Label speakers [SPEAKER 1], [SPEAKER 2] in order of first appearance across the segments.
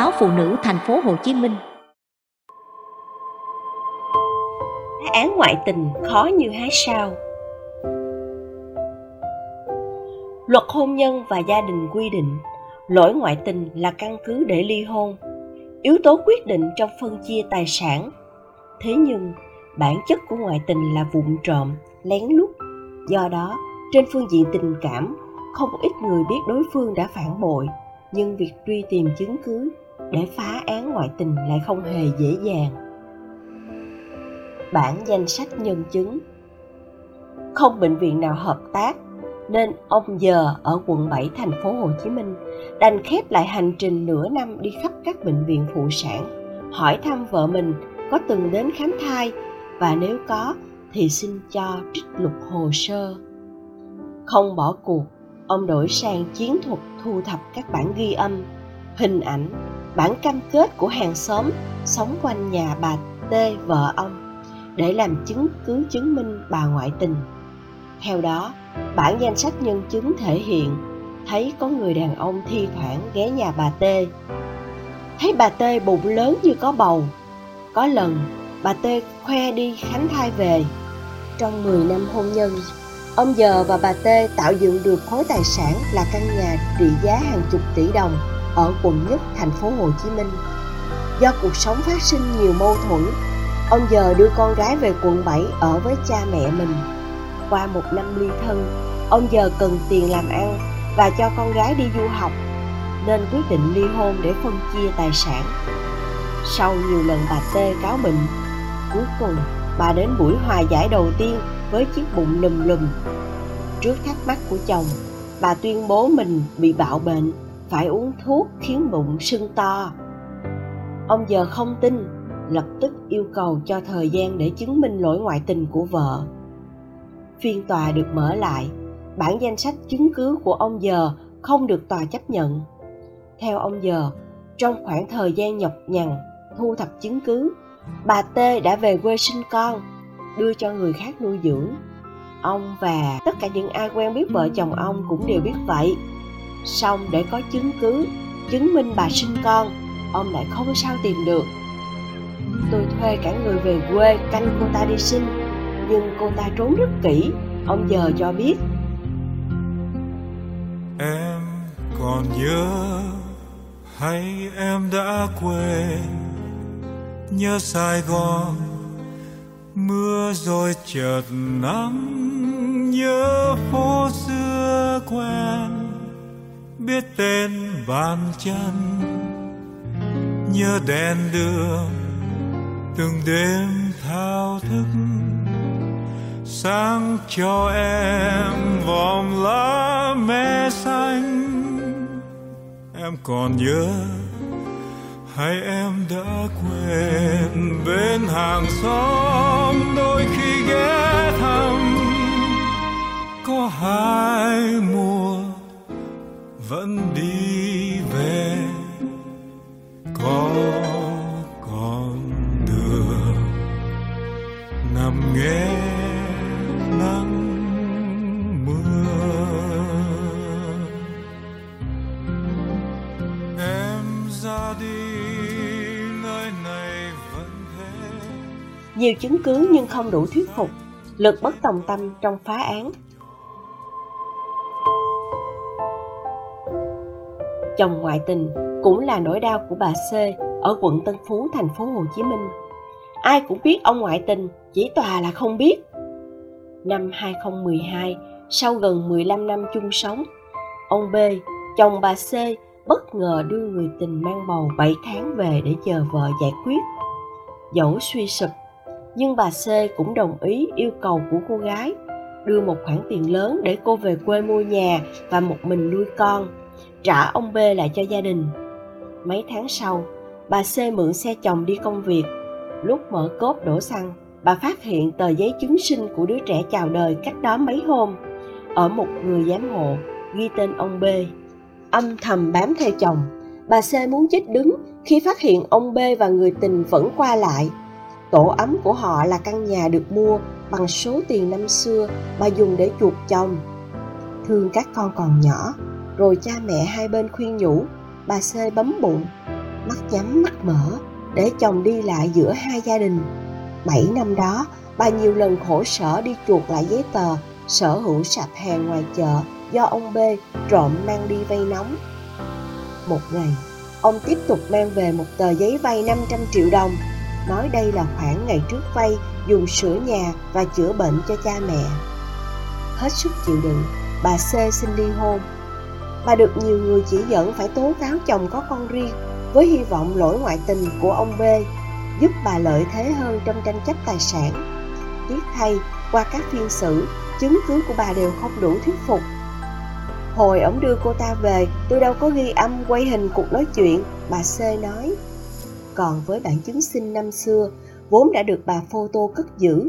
[SPEAKER 1] báo Phụ nữ thành phố Hồ Chí Minh.
[SPEAKER 2] Án ngoại tình khó như hái sao. Luật hôn nhân và gia đình quy định lỗi ngoại tình là căn cứ để ly hôn, yếu tố quyết định trong phân chia tài sản. Thế nhưng, bản chất của ngoại tình là vụng trộm, lén lút. Do đó, trên phương diện tình cảm, không ít người biết đối phương đã phản bội, nhưng việc truy tìm chứng cứ để phá án ngoại tình lại không hề dễ dàng. Bản danh sách nhân chứng Không bệnh viện nào hợp tác nên ông giờ ở quận 7 thành phố Hồ Chí Minh đành khép lại hành trình nửa năm đi khắp các bệnh viện phụ sản, hỏi thăm vợ mình có từng đến khám thai và nếu có thì xin cho trích lục hồ sơ. Không bỏ cuộc, ông đổi sang chiến thuật thu thập các bản ghi âm, hình ảnh, bản cam kết của hàng xóm sống quanh nhà bà T vợ ông để làm chứng cứ chứng minh bà ngoại tình. Theo đó, bản danh sách nhân chứng thể hiện thấy có người đàn ông thi thoảng ghé nhà bà T. Thấy bà T bụng lớn như có bầu. Có lần, bà T khoe đi khánh thai về. Trong 10 năm hôn nhân, ông giờ và bà T tạo dựng được khối tài sản là căn nhà trị giá hàng chục tỷ đồng ở quận nhất thành phố Hồ Chí Minh. Do cuộc sống phát sinh nhiều mâu thuẫn, ông giờ đưa con gái về quận 7 ở với cha mẹ mình. Qua một năm ly thân ông giờ cần tiền làm ăn và cho con gái đi du học nên quyết định ly hôn để phân chia tài sản. Sau nhiều lần bà tê cáo bệnh cuối cùng bà đến buổi hòa giải đầu tiên với chiếc bụng lùm lùm. Trước thắc mắc của chồng bà tuyên bố mình bị bạo bệnh phải uống thuốc khiến bụng sưng to. Ông giờ không tin, lập tức yêu cầu cho thời gian để chứng minh lỗi ngoại tình của vợ. Phiên tòa được mở lại, bản danh sách chứng cứ của ông giờ không được tòa chấp nhận. Theo ông giờ, trong khoảng thời gian nhọc nhằn, thu thập chứng cứ, bà t đã về quê sinh con, đưa cho người khác nuôi dưỡng. Ông và tất cả những ai quen biết vợ chồng ông cũng đều biết vậy xong để có chứng cứ, chứng minh bà sinh con, ông lại không sao tìm được. Tôi thuê cả người về quê canh cô ta đi sinh nhưng cô ta trốn rất kỹ, ông giờ cho biết.
[SPEAKER 3] Em còn nhớ hay em đã quên? Nhớ sài gòn, mưa rồi chợt nắng, nhớ phố xưa quen biết tên bàn chân, nhớ đèn đường từng đêm thao thức. Sáng cho em vòng lá me xanh, em còn nhớ hay em đã quên bên hàng xóm đôi khi ghé thăm. Có hai mùa vẫn đi về. Có con đường nằm nghe nắng mưa. Em ra đi nơi này vẫn thế.
[SPEAKER 2] Nhiều chứng cứ nhưng không đủ thuyết phục, lực bất tòng tâm trong phá án. Chồng ngoại tình cũng là nỗi đau của bà C ở quận Tân Phú, thành phố Hồ Chí Minh. Ai cũng biết ông ngoại tình, chỉ tòa là không biết. Năm 2012, sau gần 15 năm chung sống, ông B, chồng bà C, bất ngờ đưa người tình mang bầu 7 tháng về để chờ vợ giải quyết. Dẫu suy sụp nhưng bà C cũng đồng ý yêu cầu của cô gái đưa một khoản tiền lớn để cô về quê mua nhà và một mình nuôi con, trả ông B lại cho gia đình. Mấy tháng sau, bà C mượn xe chồng đi công việc. Lúc mở cốp đổ xăng, bà phát hiện tờ giấy chứng sinh của đứa trẻ chào đời cách đó mấy hôm. Ở một người giám hộ, ghi tên ông B. Âm thầm bám theo chồng, bà C muốn chết đứng khi phát hiện ông B và người tình vẫn qua lại Tổ ấm của họ là căn nhà được mua bằng số tiền năm xưa bà dùng để chuộc chồng. Thương các con còn nhỏ, rồi cha mẹ hai bên khuyên nhủ, bà C bấm bụng. mắt nhắm mắt mở để chồng đi lại giữa hai gia đình. Bảy năm đó, bà nhiều lần khổ sở đi chuột lại giấy tờ sở hữu sạp hàng ngoài chợ do ông B trộm mang đi vay nóng. Một ngày, ông tiếp tục mang về một tờ giấy vay 500 triệu đồng, nói đây là khoản ngày trước vay dùng sửa nhà và chữa bệnh cho cha mẹ. Hết sức chịu đựng, bà C xin ly hôn. Bà được nhiều người chỉ dẫn phải tố cáo chồng có con riêng với hy vọng lỗi ngoại tình của ông B giúp bà lợi thế hơn trong tranh chấp tài sản. Tiếc thay, qua các phiên xử, chứng cứ của bà đều không đủ thuyết phục. Hồi ông đưa cô ta về, tôi đâu có ghi âm quay hình cuộc nói chuyện, bà C nói. Còn với bản chứng sinh năm xưa, vốn đã được bà photo cất giữ,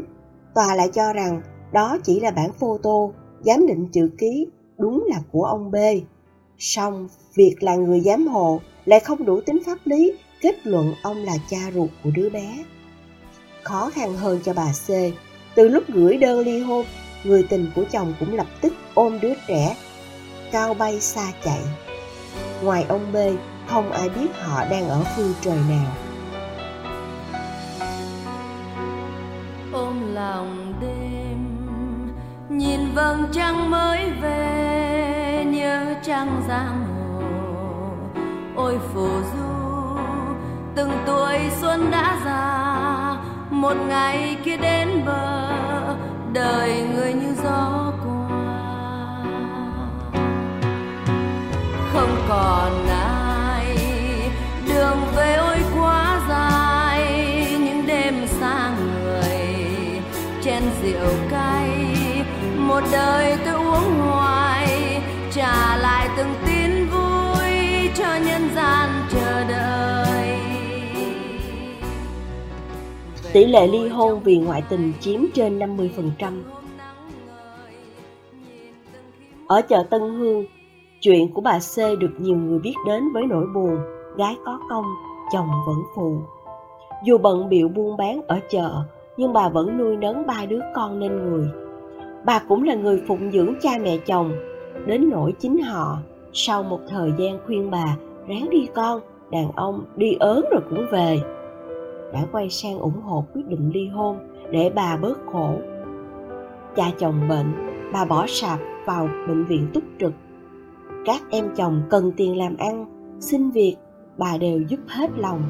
[SPEAKER 2] tòa lại cho rằng đó chỉ là bản photo, giám định chữ ký, đúng là của ông B. Song, việc là người giám hộ lại không đủ tính pháp lý kết luận ông là cha ruột của đứa bé. Khó khăn hơn cho bà C, từ lúc gửi đơn ly hôn, người tình của chồng cũng lập tức ôm đứa trẻ, cao bay xa chạy. Ngoài ông B, không ai biết họ đang ở phương trời nào.
[SPEAKER 4] Ôm lòng đêm, nhìn vầng trăng mới về, trăng giang hồ, ôi phù du, từng tuổi xuân đã già, một ngày kia đến bờ, đời người như gió qua. Không còn ai đường về ôi quá dài những đêm xa người chen rượu cay một đời tôi
[SPEAKER 2] Tỷ lệ ly hôn vì ngoại tình chiếm trên 50%. Ở chợ Tân Hương, chuyện của bà C được nhiều người biết đến với nỗi buồn, gái có công, chồng vẫn phù. Dù bận biệu buôn bán ở chợ, nhưng bà vẫn nuôi nấng ba đứa con nên người. Bà cũng là người phụng dưỡng cha mẹ chồng, đến nỗi chính họ, sau một thời gian khuyên bà ráng đi con, đàn ông đi ớn rồi cũng về đã quay sang ủng hộ quyết định ly hôn để bà bớt khổ. Cha chồng bệnh, bà bỏ sạp vào bệnh viện túc trực. Các em chồng cần tiền làm ăn, xin việc, bà đều giúp hết lòng.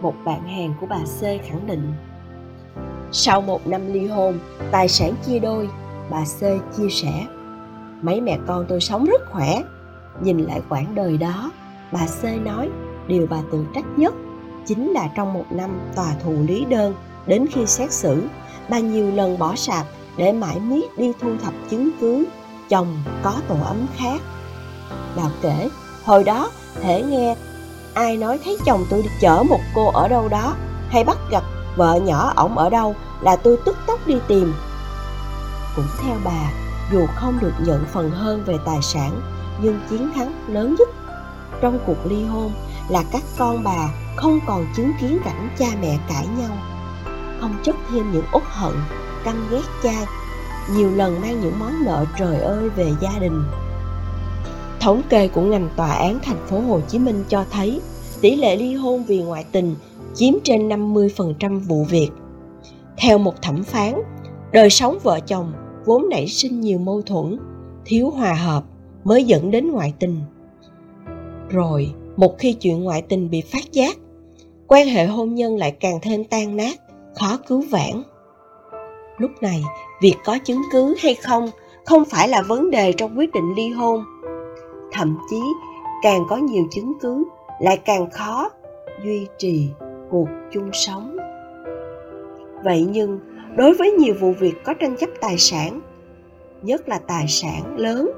[SPEAKER 2] Một bạn hàng của bà C khẳng định. Sau một năm ly hôn, tài sản chia đôi, bà C chia sẻ. Mấy mẹ con tôi sống rất khỏe. Nhìn lại quãng đời đó, bà C nói điều bà tự trách nhất chính là trong một năm tòa thụ lý đơn, đến khi xét xử, bà nhiều lần bỏ sạp để mãi miết đi thu thập chứng cứ, chồng có tổ ấm khác. Bà kể, hồi đó, thể nghe, ai nói thấy chồng tôi đi chở một cô ở đâu đó, hay bắt gặp vợ nhỏ ổng ở đâu, là tôi tức tốc đi tìm. Cũng theo bà, dù không được nhận phần hơn về tài sản, nhưng chiến thắng lớn nhất trong cuộc ly hôn là các con bà không còn chứng kiến cảnh cha mẹ cãi nhau không chất thêm những uất hận căm ghét cha nhiều lần mang những món nợ trời ơi về gia đình thống kê của ngành tòa án thành phố Hồ Chí Minh cho thấy tỷ lệ ly hôn vì ngoại tình chiếm trên 50% vụ việc. Theo một thẩm phán, đời sống vợ chồng vốn nảy sinh nhiều mâu thuẫn, thiếu hòa hợp mới dẫn đến ngoại tình. Rồi, một khi chuyện ngoại tình bị phát giác, quan hệ hôn nhân lại càng thêm tan nát, khó cứu vãn. Lúc này, việc có chứng cứ hay không không phải là vấn đề trong quyết định ly hôn. Thậm chí, càng có nhiều chứng cứ lại càng khó duy trì cuộc chung sống. Vậy nhưng, đối với nhiều vụ việc có tranh chấp tài sản, nhất là tài sản lớn,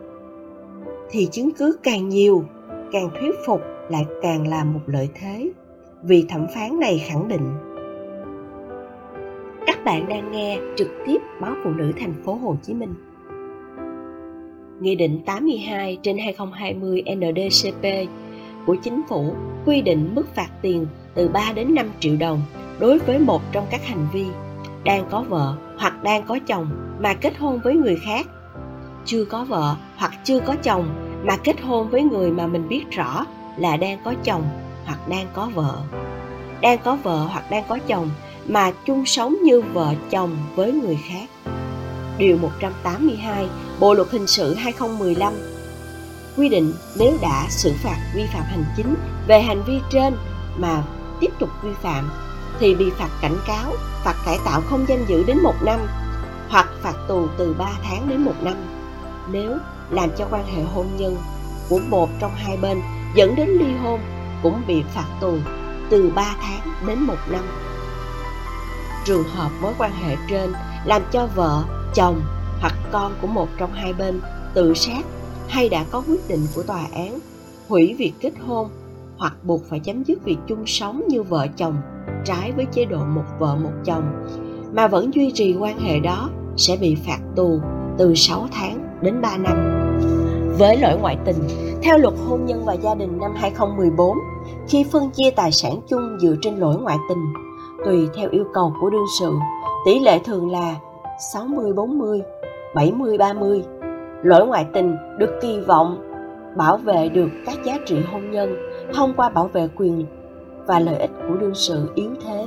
[SPEAKER 2] thì chứng cứ càng nhiều, càng thuyết phục lại càng là một lợi thế vì thẩm phán này khẳng định các bạn đang nghe trực tiếp báo phụ nữ thành phố Hồ Chí Minh. Nghị định 82 trên 2020 NDCP của chính phủ quy định mức phạt tiền từ 3 đến 5 triệu đồng đối với một trong các hành vi đang có vợ hoặc đang có chồng mà kết hôn với người khác, chưa có vợ hoặc chưa có chồng mà kết hôn với người mà mình biết rõ là đang có chồng hoặc đang có vợ đang có vợ hoặc đang có chồng mà chung sống như vợ chồng với người khác. Điều 182 Bộ luật hình sự 2015 quy định nếu đã xử phạt vi phạm hành chính về hành vi trên mà tiếp tục vi phạm thì bị phạt cảnh cáo, phạt cải tạo không giam giữ đến một năm hoặc phạt tù từ 3 tháng đến một năm. Nếu làm cho quan hệ hôn nhân của một trong hai bên dẫn đến ly hôn cũng bị phạt tù từ 3 tháng đến một năm. Trường hợp mối quan hệ trên làm cho vợ, chồng hoặc con của một trong hai bên tự sát hay đã có quyết định của tòa án hủy việc kết hôn hoặc buộc phải chấm dứt việc chung sống như vợ chồng trái với chế độ một vợ một chồng mà vẫn duy trì quan hệ đó sẽ bị phạt tù từ 6 tháng đến 3 năm. Với lỗi ngoại tình, theo luật hôn nhân và gia đình năm 2014, khi phân chia tài sản chung dựa trên lỗi ngoại tình, tùy theo yêu cầu của đương sự, tỷ lệ thường là 60-40, 70-30. Lỗi ngoại tình được kỳ vọng bảo vệ được các giá trị hôn nhân thông qua bảo vệ quyền và lợi ích của đương sự yếu thế